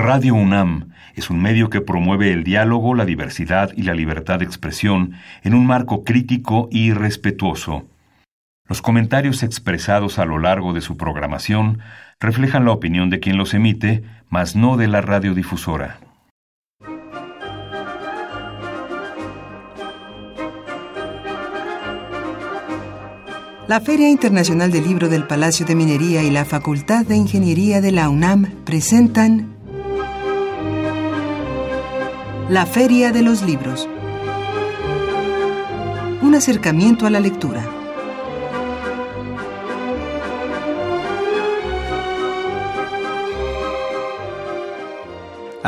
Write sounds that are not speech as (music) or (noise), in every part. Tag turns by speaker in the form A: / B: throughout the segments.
A: Radio UNAM es un medio que promueve el diálogo, la diversidad y la libertad de expresión en un marco crítico y respetuoso. Los comentarios expresados a lo largo de su programación reflejan la opinión de quien los emite, mas no de la radiodifusora.
B: La Feria Internacional del Libro del Palacio de Minería y la Facultad de Ingeniería de la UNAM presentan La Feria de los Libros. Un acercamiento a la lectura.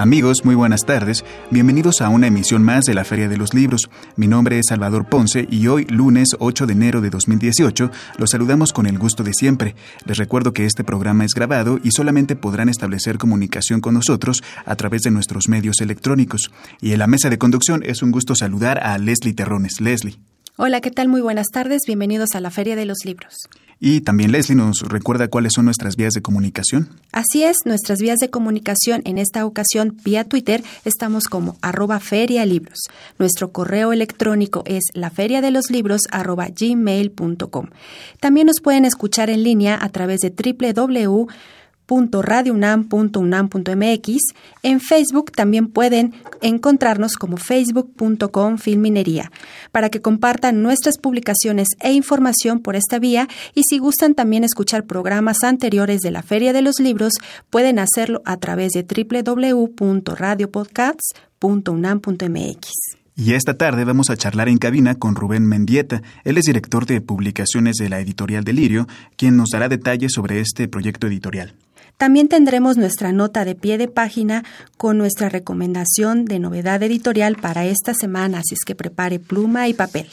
C: Amigos, muy buenas tardes. Bienvenidos a una emisión más de la Feria de los Libros. Mi nombre es Salvador Ponce y hoy, lunes 8 de enero de 2018, los saludamos con el gusto de siempre. Les recuerdo que este programa es grabado y solamente podrán establecer comunicación con nosotros a través de nuestros medios electrónicos. Y en la mesa de conducción es un gusto saludar a Leslie Terrones. Leslie.
D: Hola, ¿qué tal? Muy buenas tardes. Bienvenidos a la Feria de los Libros.
C: Y también Leslie nos recuerda cuáles son nuestras vías de comunicación.
D: Así es, nuestras vías de comunicación en esta ocasión vía Twitter estamos como arroba ferialibros. Nuestro correo electrónico es laferiadeloslibros arroba gmail.com. También nos pueden escuchar en línea a través de www www.radiounam.unam.mx. En Facebook también pueden encontrarnos como facebook.com filminería para que compartan nuestras publicaciones e información por esta vía y si gustan también escuchar programas anteriores de la Feria de los Libros pueden hacerlo a través de www.radiopodcasts.unam.mx.
C: Y esta tarde vamos a charlar en cabina con Rubén Mendieta. Él es director de publicaciones de la editorial Delirio, quien nos dará detalles sobre este proyecto editorial.
D: También tendremos nuestra nota de pie de página con nuestra recomendación de novedad editorial para esta semana, así es que prepare pluma y papel.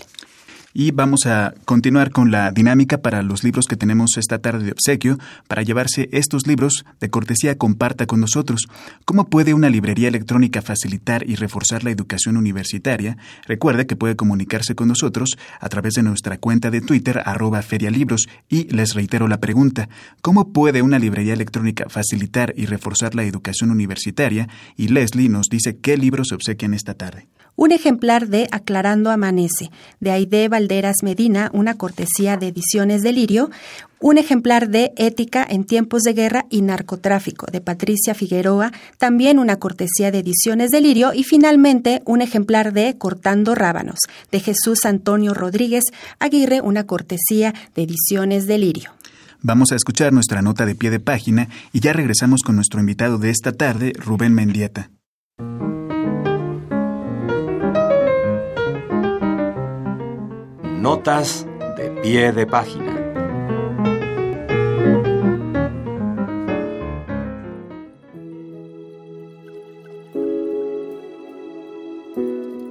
C: Y vamos a continuar con la dinámica para los libros que tenemos esta tarde de obsequio. Para llevarse estos libros de cortesía, comparta con nosotros. ¿Cómo puede una librería electrónica facilitar y reforzar la educación universitaria? Recuerde que puede comunicarse con nosotros a través de nuestra cuenta de Twitter, arroba ferialibros. Y les reitero la pregunta, ¿cómo puede una librería electrónica facilitar y reforzar la educación universitaria? Y Leslie nos dice qué libros se obsequian esta tarde
D: un ejemplar de Aclarando Amanece, de Aide Valderas Medina, una cortesía de Ediciones Delirio, un ejemplar de Ética en tiempos de guerra y narcotráfico, de Patricia Figueroa, también una cortesía de Ediciones Delirio, y finalmente un ejemplar de Cortando Rábanos, de Jesús Antonio Rodríguez Aguirre, una cortesía de Ediciones Delirio.
C: Vamos a escuchar nuestra nota de pie de página y ya regresamos con nuestro invitado de esta tarde, Rubén Mendieta.
E: Notas de pie de página.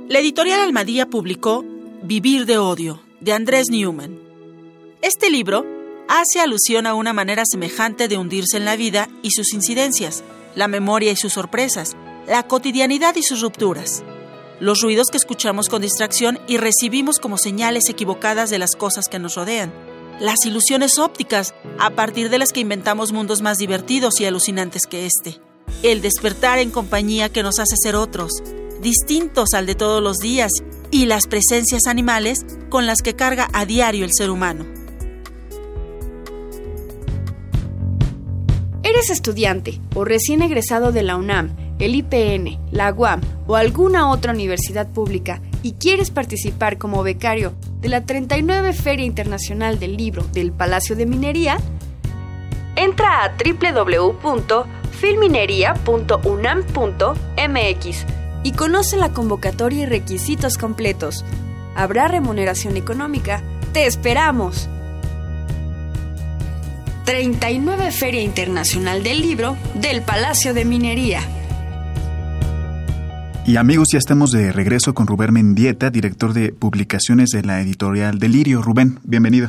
F: La editorial Almadía publicó Vivir de Odio, de Andrés Newman. Este libro hace alusión a una manera semejante de hundirse en la vida y sus incidencias, la memoria y sus sorpresas, la cotidianidad y sus rupturas los ruidos que escuchamos con distracción y recibimos como señales equivocadas de las cosas que nos rodean, las ilusiones ópticas a partir de las que inventamos mundos más divertidos y alucinantes que este, el despertar en compañía que nos hace ser otros, distintos al de todos los días, y las presencias animales con las que carga a diario el ser humano.
G: ¿Eres estudiante o recién egresado de la UNAM? El IPN, la UAM o alguna otra universidad pública y quieres participar como becario de la 39 Feria Internacional del Libro del Palacio de Minería, entra a www.filminería.unam.mx y conoce la convocatoria y requisitos completos. Habrá remuneración económica. ¡Te esperamos! 39 Feria Internacional del Libro del Palacio de Minería.
C: Y amigos, ya estamos de regreso con Rubén Mendieta, director de publicaciones de la editorial Delirio. Rubén, bienvenido.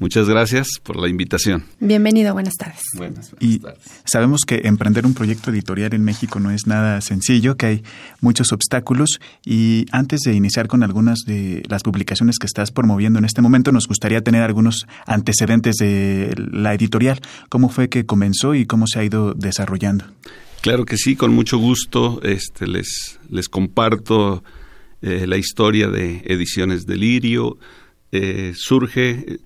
H: Muchas gracias por la invitación.
D: Bienvenido, buenas tardes.
H: Buenas,
C: y sabemos que emprender un proyecto editorial en México no es nada sencillo, que hay muchos obstáculos y antes de iniciar con algunas de las publicaciones que estás promoviendo en este momento, nos gustaría tener algunos antecedentes de la editorial. ¿Cómo fue que comenzó y cómo se ha ido desarrollando?
H: Claro que sí, con mucho gusto este, les, les comparto eh, la historia de Ediciones Delirio. Eh, surge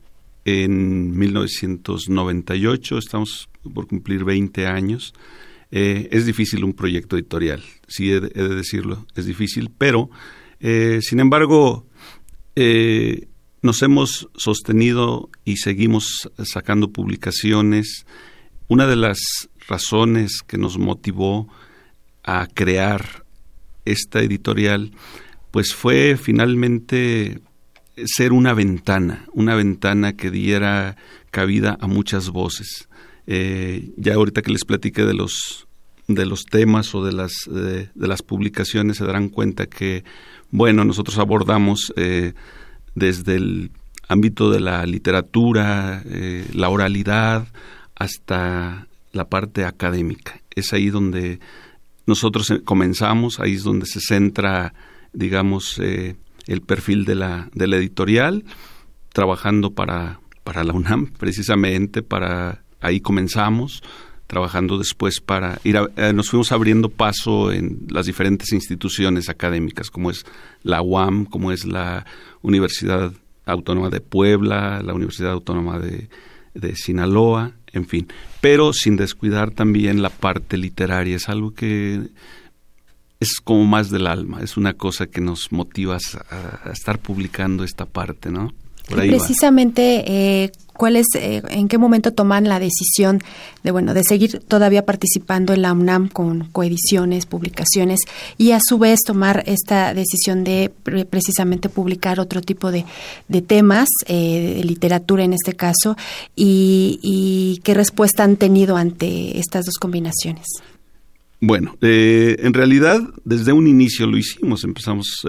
H: en 1998, estamos por cumplir 20 años. Eh, es difícil un proyecto editorial, sí he de, decirlo, es difícil, pero sin embargo nos hemos sostenido y seguimos sacando publicaciones. Una de las razones que nos motivó a crear esta editorial, pues fue finalmente ser una ventana, una ventana que diera cabida a muchas voces. Eh, ya ahorita que les platiqué de los de los temas o de las de, las publicaciones se darán cuenta que bueno nosotros abordamos eh, desde el ámbito de la literatura, eh, la oralidad, hasta la parte académica. Es ahí donde nosotros eh, comenzamos, ahí es donde se centra, digamos, eh, el perfil de la, de la editorial, trabajando para, para la UNAM, precisamente, para ahí comenzamos, trabajando después para ir a, nos fuimos abriendo paso en las diferentes instituciones académicas, como es la UAM, como es la Universidad Autónoma de Puebla, la Universidad Autónoma de, de Sinaloa, en fin, pero sin descuidar también la parte literaria, es algo que es como más del alma, es una cosa que nos motiva a, estar publicando esta parte, ¿no?
D: Precisamente, eh, ¿cuál es, eh, en qué momento toman la decisión de, bueno, de seguir todavía participando en la UNAM con coediciones, publicaciones y a su vez tomar esta decisión de precisamente publicar otro tipo de, temas, eh, de literatura en este caso, y, qué respuesta han tenido ante estas dos combinaciones?
H: Bueno, en realidad desde un inicio lo hicimos, empezamos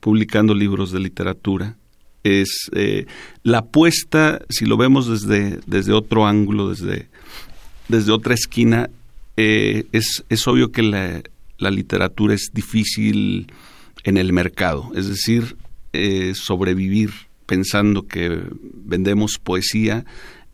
H: publicando libros de literatura es eh, la apuesta, si lo vemos desde, desde otro ángulo, desde, desde otra esquina, eh, es, es obvio que la, literatura es difícil en el mercado, es decir, eh, sobrevivir pensando que vendemos poesía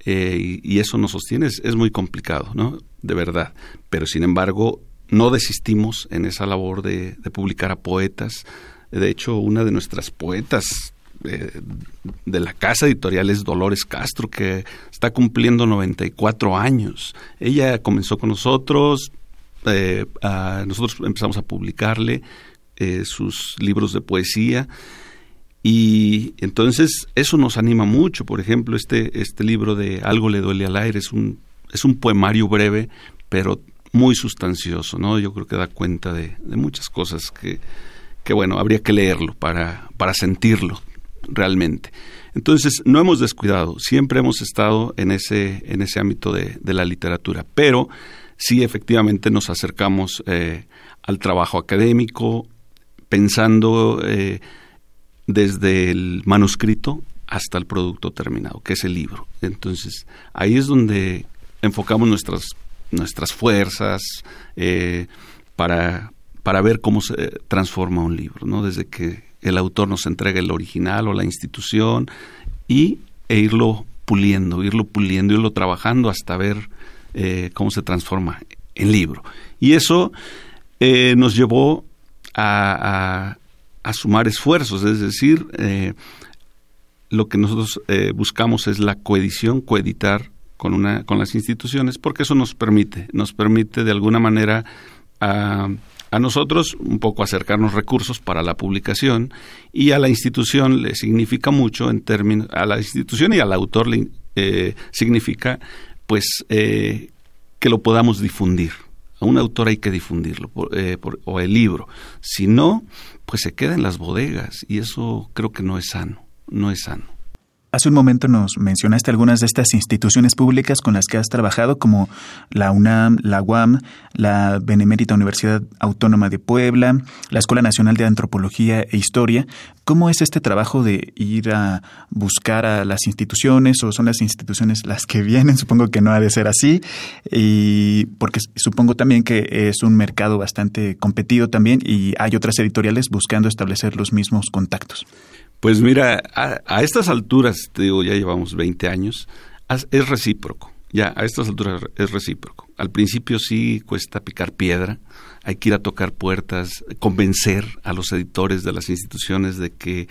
H: y, eso nos sostiene es, es muy complicado, ¿no? De verdad. Pero sin embargo, no desistimos en esa labor de, de publicar a poetas. De hecho, una de nuestras poetas de, la casa editorial es Dolores Castro, que está cumpliendo 94 años. Ella comenzó con nosotros, eh, nosotros empezamos a publicarle eh, sus libros de poesía. Y entonces eso nos anima mucho. Por ejemplo, este, este libro de Algo le duele al aire es un, es un poemario breve, pero muy sustancioso, ¿no? Yo creo que da cuenta de, de muchas cosas que, que, bueno, habría que leerlo para, para sentirlo realmente. Entonces, no hemos descuidado, siempre hemos estado en ese, en ese ámbito de, la literatura, pero sí efectivamente nos acercamos eh, al trabajo académico, pensando eh, desde el manuscrito hasta el producto terminado, que es el libro. Entonces, ahí es donde enfocamos nuestras, nuestras fuerzas eh, para, para ver cómo se transforma un libro, ¿no? Desde que el autor nos entrega el original o la institución y e irlo puliendo, irlo puliendo, irlo trabajando hasta ver eh, cómo se transforma en libro. Y eso eh, nos llevó a, sumar esfuerzos, es decir, eh, lo que nosotros buscamos es la coedición, coeditar con, una, con las instituciones, porque eso nos permite, nos permite de alguna manera a a nosotros un poco acercarnos recursos para la publicación y a la institución le significa mucho en términos, a la institución y al autor le eh, significa pues eh, que lo podamos difundir. A un autor hay que difundirlo, eh, o el libro. Si no, pues se queda en las bodegas y eso creo que no es sano, no es sano.
C: Hace un momento nos mencionaste algunas de estas instituciones públicas con las que has trabajado, como la UNAM, la UAM, la Benemérita Universidad Autónoma de Puebla, la Escuela Nacional de Antropología e Historia. ¿Cómo es este trabajo de ir a buscar a las instituciones o son las instituciones las que vienen? (laughs) Supongo que no ha de ser así, y porque supongo también que es un mercado bastante competido también y hay otras editoriales buscando establecer los mismos contactos.
H: Pues mira, a, estas alturas, te digo, ya llevamos 20 años, es recíproco. ya a estas alturas es recíproco. Al principio sí cuesta picar piedra, hay que ir a tocar puertas, convencer a los editores de las instituciones de que,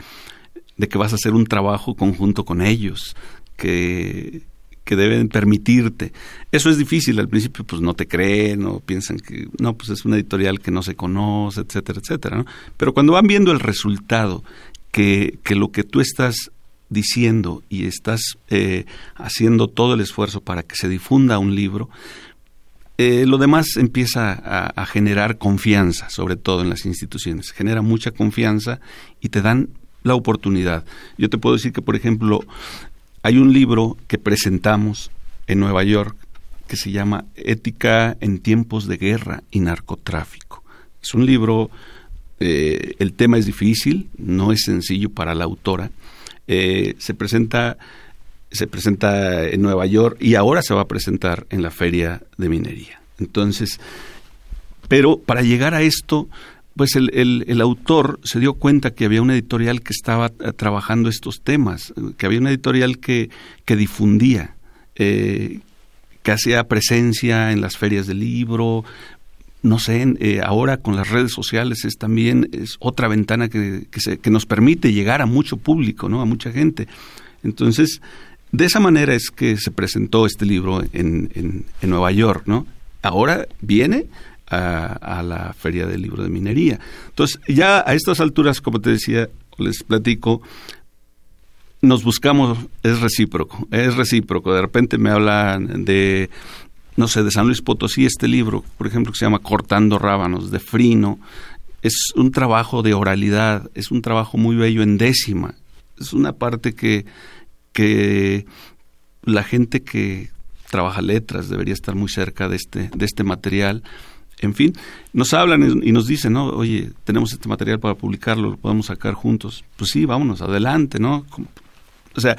H: de que vas a hacer un trabajo conjunto con ellos, que, que deben permitirte. Eso es difícil, al principio pues no te creen o piensan que no, pues es una editorial que no se conoce, etcétera, etcétera. ¿no? Pero cuando van viendo el resultado, que, que lo que tú estás diciendo y estás eh, haciendo todo el esfuerzo para que se difunda un libro, eh, lo demás empieza a, generar confianza, sobre todo en las instituciones. Genera mucha confianza y te dan la oportunidad. Yo te puedo decir que, por ejemplo, hay un libro que presentamos en Nueva York que se llama Ética en tiempos de guerra y narcotráfico. Es un libro, eh, el tema es difícil, no es sencillo para la autora, eh, se presenta se presenta en Nueva York y ahora se va a presentar en la feria de minería. Entonces, pero para llegar a esto, pues el, autor se dio cuenta que había una editorial que estaba eh, trabajando estos temas, que había una editorial que, que difundía, que hacía presencia en las ferias del libro, no sé, eh, ahora con las redes sociales es también es otra ventana que, que, nos permite llegar a mucho público, ¿no? A mucha gente. Entonces, de esa manera es que se presentó este libro en, en, Nueva York, ¿no? Ahora viene a, a, la Feria del Libro de Minería. Entonces, ya a estas alturas, como te decía, les platico, nos buscamos, es recíproco, es recíproco. De repente me hablan de no sé, de San Luis Potosí, este libro, por ejemplo, que se llama Cortando Rábanos, de Frino, es un trabajo de oralidad, es un trabajo muy bello en décima. Es una parte que, que la gente que trabaja letras debería estar muy cerca de este, de este material. En fin, nos hablan y nos dicen, ¿no? Oye, tenemos este material para publicarlo, lo podemos sacar juntos. Pues sí, vámonos, adelante, ¿no? O sea,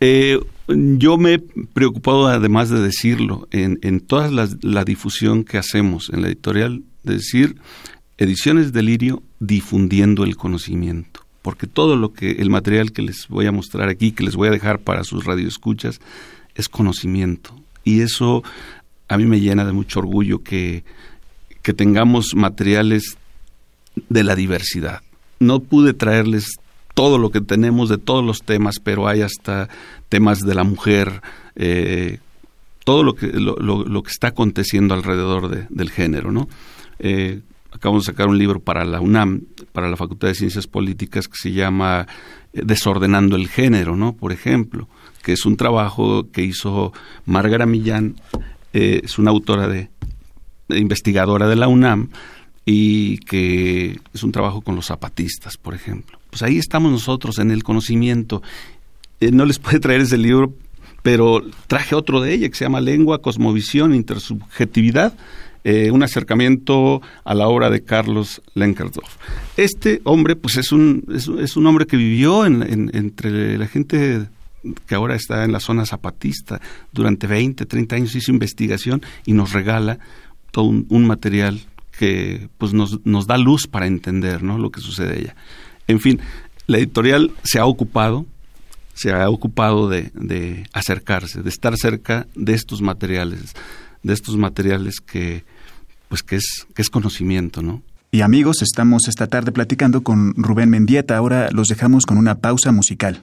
H: eh, yo me he preocupado, además de decirlo, en, en toda la, difusión que hacemos en la editorial, de decir Ediciones Delirio difundiendo el conocimiento. Porque todo lo que, el material que les voy a mostrar aquí, que les voy a dejar para sus radioescuchas, es conocimiento. Y eso a mí me llena de mucho orgullo que, que tengamos materiales de la diversidad. No pude traerles todo lo que tenemos de todos los temas, pero hay hasta temas de la mujer, eh, todo lo que, lo, que está aconteciendo alrededor del género, ¿no? Eh, acabamos de sacar un libro para la UNAM, para la Facultad de Ciencias Políticas, que se llama eh, Desordenando el Género, ¿no? Por ejemplo, que es un trabajo que hizo Margarita Millán, es una autora de, investigadora de la UNAM, y que es un trabajo con los zapatistas, por ejemplo pues ahí estamos nosotros en el conocimiento. Eh, no les (laughs) puede traer ese libro, pero traje otro de ella que se llama Lengua, Cosmovisión, Intersubjetividad, eh, un acercamiento a la obra de Carlos Lenkersdorf. Este hombre, pues es un, es, un hombre que vivió entre la gente que ahora está en la zona zapatista durante 20, 30 años, hizo investigación y nos regala todo un, material que pues nos, nos da luz para entender ¿no? lo que sucede allá. En fin, la editorial se ha ocupado, se ha ocupado de, acercarse, de estar cerca de estos materiales, de estos materiales que, pues que es, que es conocimiento, ¿no?
C: Y amigos, estamos esta tarde platicando con Rubén Mendieta. Ahora los dejamos con una pausa musical.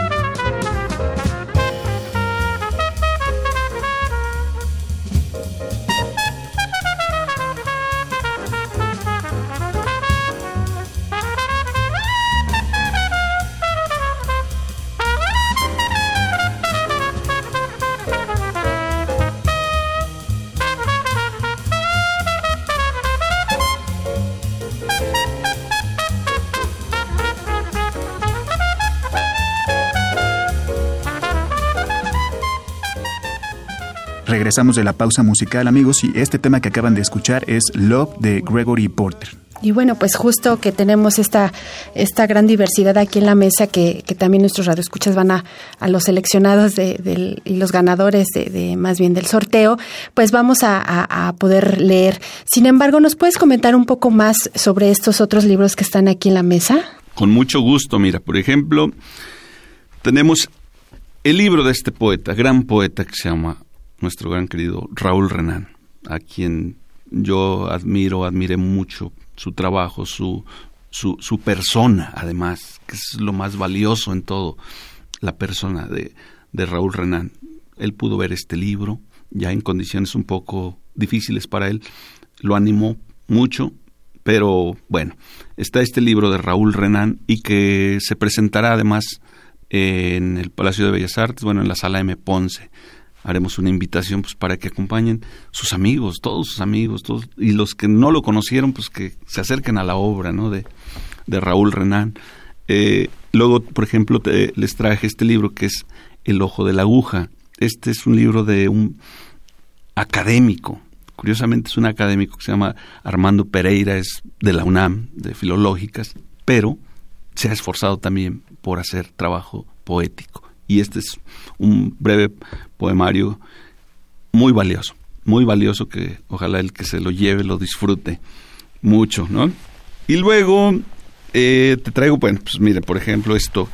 C: Regresamos de la pausa musical, amigos, y este tema que acaban de escuchar es Love de Gregory Porter.
D: Y bueno, pues justo que tenemos esta, esta gran diversidad aquí en la mesa, que, que también nuestros radioescuchas van a, a los seleccionados de, y los ganadores de, más bien del sorteo, pues vamos a, a, poder leer. Sin embargo, ¿nos puedes comentar un poco más sobre estos otros libros que están aquí en la mesa?
H: Con mucho gusto, mira, por ejemplo, tenemos el libro de este poeta, gran poeta que se llama nuestro gran querido Raúl Renan, a quien yo admiro, admiré mucho su trabajo, su, su, su, persona, además, que es lo más valioso en todo, la persona de, de Raúl Renan. Él pudo ver este libro, ya en condiciones un poco difíciles para él, lo animó mucho, pero bueno, está este libro de Raúl Renan y que se presentará además en el Palacio de Bellas Artes, bueno, en la sala M. Ponce haremos una invitación pues para que acompañen sus amigos, todos sus amigos, todos, y los que no lo conocieron, pues que se acerquen a la obra ¿no? de, de Raúl Renán. Eh, luego, por ejemplo, les traje este libro que es El ojo de la aguja. Este es un libro de un académico, curiosamente es un académico que se llama Armando Pereira, es de la UNAM, de Filológicas, pero se ha esforzado también por hacer trabajo poético y este es un breve poemario muy valioso, muy valioso que ojalá el que se lo lleve lo disfrute mucho, ¿no? Y luego eh, te traigo, bueno, pues mire, por ejemplo, esto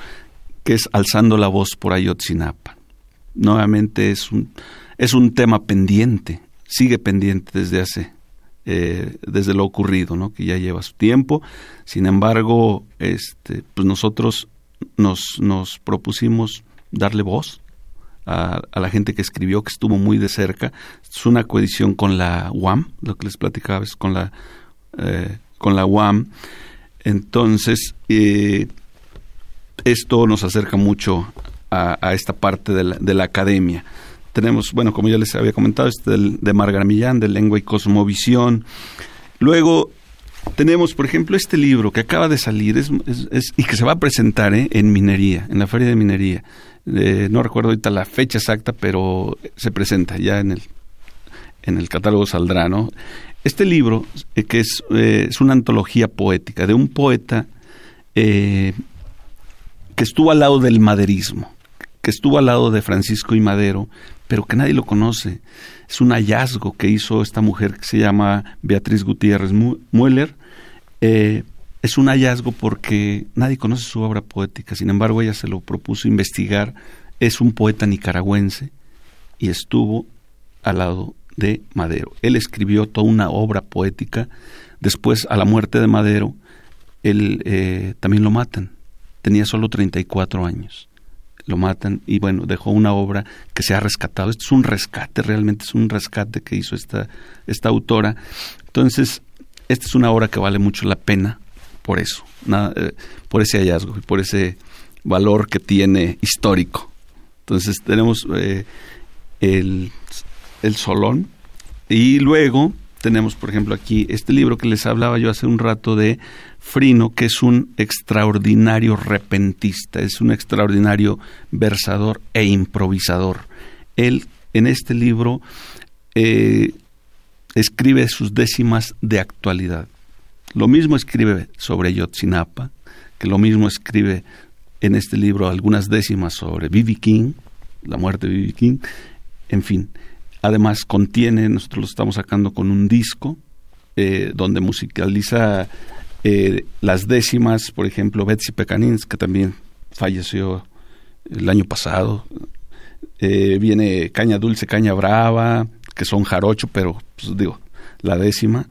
H: que es Alzando la voz por Ayotzinapa. Nuevamente es un, es un tema pendiente, sigue pendiente desde hace, eh, desde lo ocurrido, ¿no? Que ya lleva su tiempo. Sin embargo, este, pues nosotros nos, nos propusimos darle voz a, la gente que escribió, que estuvo muy de cerca. Es una coedición con la UAM, lo que les platicaba con la, eh, con la UAM. Entonces, eh, esto nos acerca mucho a, esta parte de la, de la, academia. Tenemos, bueno, como ya les había comentado, este de Margar Millán, de Lengua y Cosmovisión. Luego tenemos, por ejemplo, este libro que acaba de salir y que se va a presentar ¿eh? en minería, en la feria de minería no recuerdo ahorita la fecha exacta, pero se presenta ya en el, en el catálogo saldrá, ¿no? Este libro, eh, que es, eh, es, una antología poética de un poeta eh, que estuvo al lado del maderismo, que estuvo al lado de Francisco y Madero, pero que nadie lo conoce. Es un hallazgo que hizo esta mujer que se llama Beatriz Gutiérrez Mueller, es un hallazgo porque nadie conoce su obra poética, sin embargo ella se lo propuso investigar, es un poeta nicaragüense y estuvo al lado de Madero. Él escribió toda una obra poética, después a la muerte de Madero, él eh, también lo matan, tenía solo 34 años, lo matan y bueno, dejó una obra que se ha rescatado, esto es un rescate, realmente es un rescate que hizo esta, esta autora, entonces, esta es una obra que vale mucho la pena por eso, eh, por ese hallazgo y por ese valor que tiene histórico. Entonces tenemos eh, el, el solón y luego tenemos, por ejemplo, aquí este libro que les hablaba yo hace un rato de Frino, que es un extraordinario repentista, es un extraordinario versador e improvisador. Él en este libro eh, escribe sus décimas de actualidad. Lo mismo escribe sobre Yotzinapa, que lo mismo escribe en este libro algunas décimas sobre B.B. King, la muerte de B.B. King, en fin. Además contiene, nosotros lo estamos sacando con un disco, eh, donde musicaliza eh, las décimas, por ejemplo, Betsy Pecanins, que también falleció el año pasado. Eh, viene Caña Dulce, Caña Brava, que son jarocho, pero pues, digo, la décima.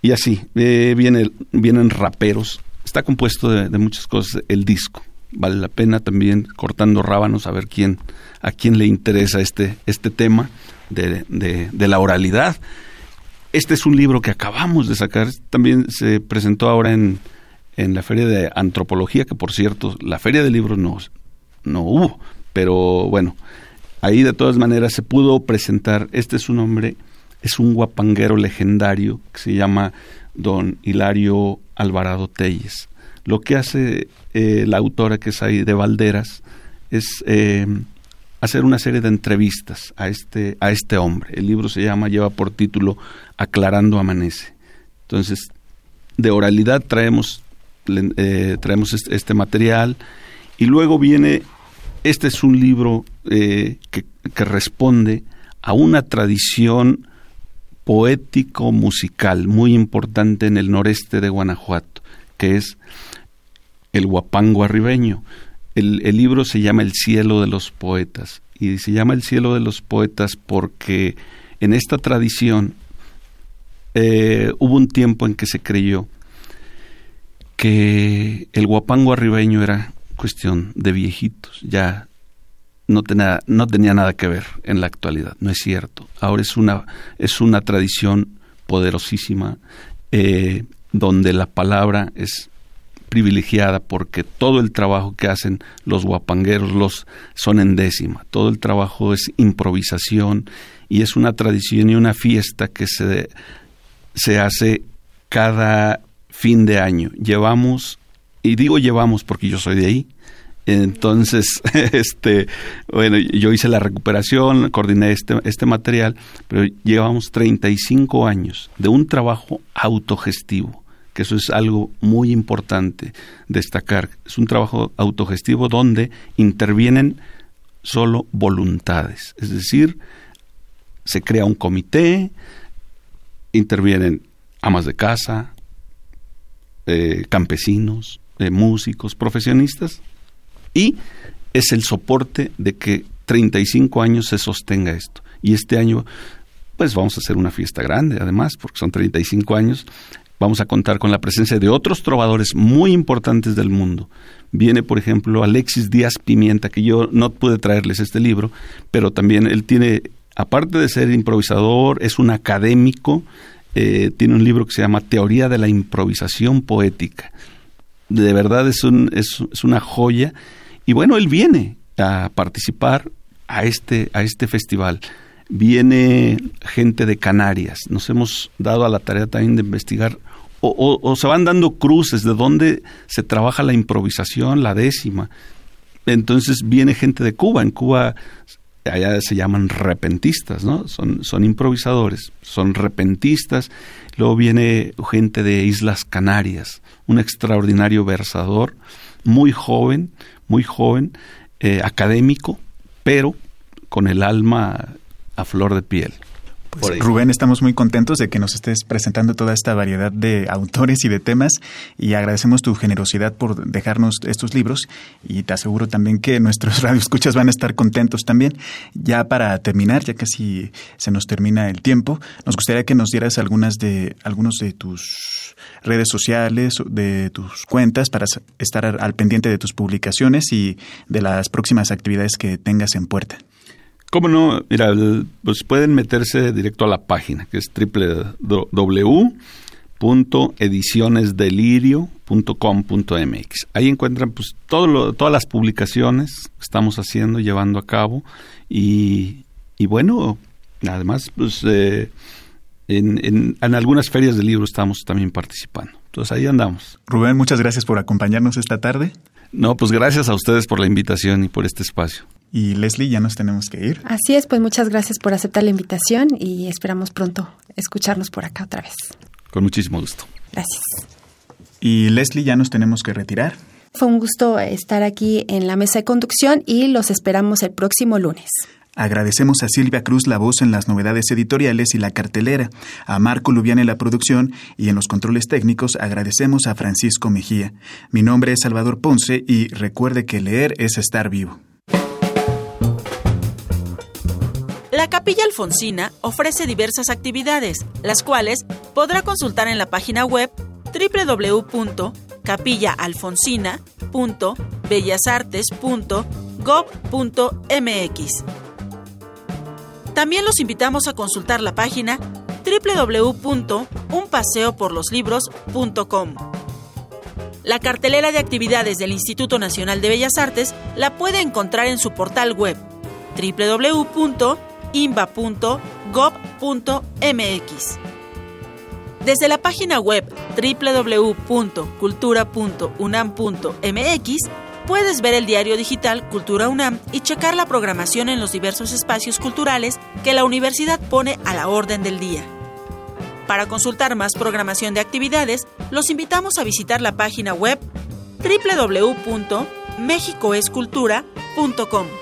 H: Y así, eh, viene, vienen raperos. Está compuesto de, muchas cosas el disco. Vale la pena también cortando rábanos a ver quién, a quién le interesa este, este tema de, la oralidad. Este es un libro que acabamos de sacar. También se presentó ahora en, en la Feria de Antropología, que por cierto, la Feria de Libros no, no hubo. Pero bueno, ahí de todas maneras se pudo presentar. Este es un hombre es un guapanguero legendario que se llama don Hilario Alvarado Telles. Lo que hace eh, la autora que es ahí de Valderas es eh, hacer una serie de entrevistas a este, a este hombre. El libro se llama, lleva por título Aclarando Amanece. Entonces, de oralidad traemos, eh, traemos este, material y luego viene, este es un libro eh, que, que responde a una tradición poético-musical muy importante en el noreste de Guanajuato, que es el guapango arribeño. El, libro se llama El cielo de los poetas y se llama El cielo de los poetas porque en esta tradición eh, hubo un tiempo en que se creyó que el guapango arribeño era cuestión de viejitos, ya no tenía, no tenía nada que ver en la actualidad, no es cierto. Ahora es una, es una tradición poderosísima eh, donde la palabra es privilegiada porque todo el trabajo que hacen los guapangueros los son en décima, todo el trabajo es improvisación y es una tradición y una fiesta que se, se hace cada fin de año. Llevamos, y digo llevamos porque yo soy de ahí, entonces, (laughs) este, bueno, yo hice la recuperación, coordiné este, este material, pero llevamos 35 años de un trabajo autogestivo que eso es algo muy importante destacar. Es un trabajo autogestivo donde intervienen solo voluntades, es decir, se crea un comité, intervienen amas de casa, eh, campesinos, eh, músicos, profesionistas, y es el soporte de que 35 años se sostenga esto. Y este año, pues vamos a hacer una fiesta grande, además, porque son 35 años, vamos a contar con la presencia de otros trovadores muy importantes del mundo. Viene, por ejemplo, Alexis Díaz Pimienta, que yo no pude traerles este libro, pero también él tiene, aparte de ser improvisador, es un académico, eh, tiene un libro que se llama Teoría de la Improvisación Poética. De verdad es, un, es, es una joya. Y bueno, él viene a participar a este, a este festival viene gente de Canarias. Nos hemos dado a la tarea también de investigar o, se van dando cruces de dónde se trabaja la improvisación, la décima. Entonces viene gente de Cuba. En Cuba allá se llaman repentistas, ¿no? Son, son improvisadores, son repentistas. Luego viene gente de Islas Canarias, un extraordinario versador, muy joven, muy joven, eh, académico, pero con el alma a flor de piel.
C: Pues, Rubén, estamos muy contentos de que nos estés presentando toda esta variedad de autores y de temas y agradecemos tu generosidad por dejarnos estos libros y te aseguro también que nuestros (laughs) radioescuchas van a estar contentos también. Ya para terminar, ya casi se nos termina el tiempo, nos gustaría que nos dieras algunas de algunos de tus redes sociales, de tus cuentas para estar al pendiente de tus publicaciones y de las próximas actividades que tengas en puerta.
H: ¿Cómo no? Mira, pues pueden meterse directo a la página, que es www.edicionesdelirio.com.mx. Ahí encuentran pues todo todas las publicaciones que estamos haciendo, llevando a cabo y, y bueno, además pues eh, en, en, en algunas ferias de libros estamos también participando. Entonces ahí andamos.
C: Rubén, muchas gracias por acompañarnos esta tarde.
H: No, pues gracias a ustedes por la invitación y por este espacio.
C: Y Leslie, ya nos tenemos que ir.
D: Así es, pues muchas gracias por aceptar la invitación y esperamos pronto escucharnos por acá otra vez.
H: Con muchísimo gusto.
D: Gracias.
C: Y Leslie, ya nos tenemos que retirar.
D: Fue un gusto estar aquí en la mesa de conducción y los esperamos el próximo lunes.
C: Agradecemos a Silvia Cruz la voz en las novedades editoriales y la cartelera, a Marco Lubián en la producción y en los controles técnicos agradecemos a Francisco Mejía. Mi nombre es Salvador Ponce y recuerde que leer es estar vivo.
F: La Capilla Alfonsina ofrece diversas actividades, las cuales podrá consultar en la página web www.capillaalfonsina.bellasartes.gov.mx. También los invitamos a consultar la página www.unpaseoporloslibros.com. La cartelera de actividades del Instituto Nacional de Bellas Artes la puede encontrar en su portal web www.imba.gov.mx. Desde la página web www.cultura.unam.mx Puedes ver el diario digital Cultura UNAM y checar la programación en los diversos espacios culturales que la universidad pone a la orden del día. Para consultar más programación de actividades, los invitamos a visitar la página web www.mexicoescultura.com.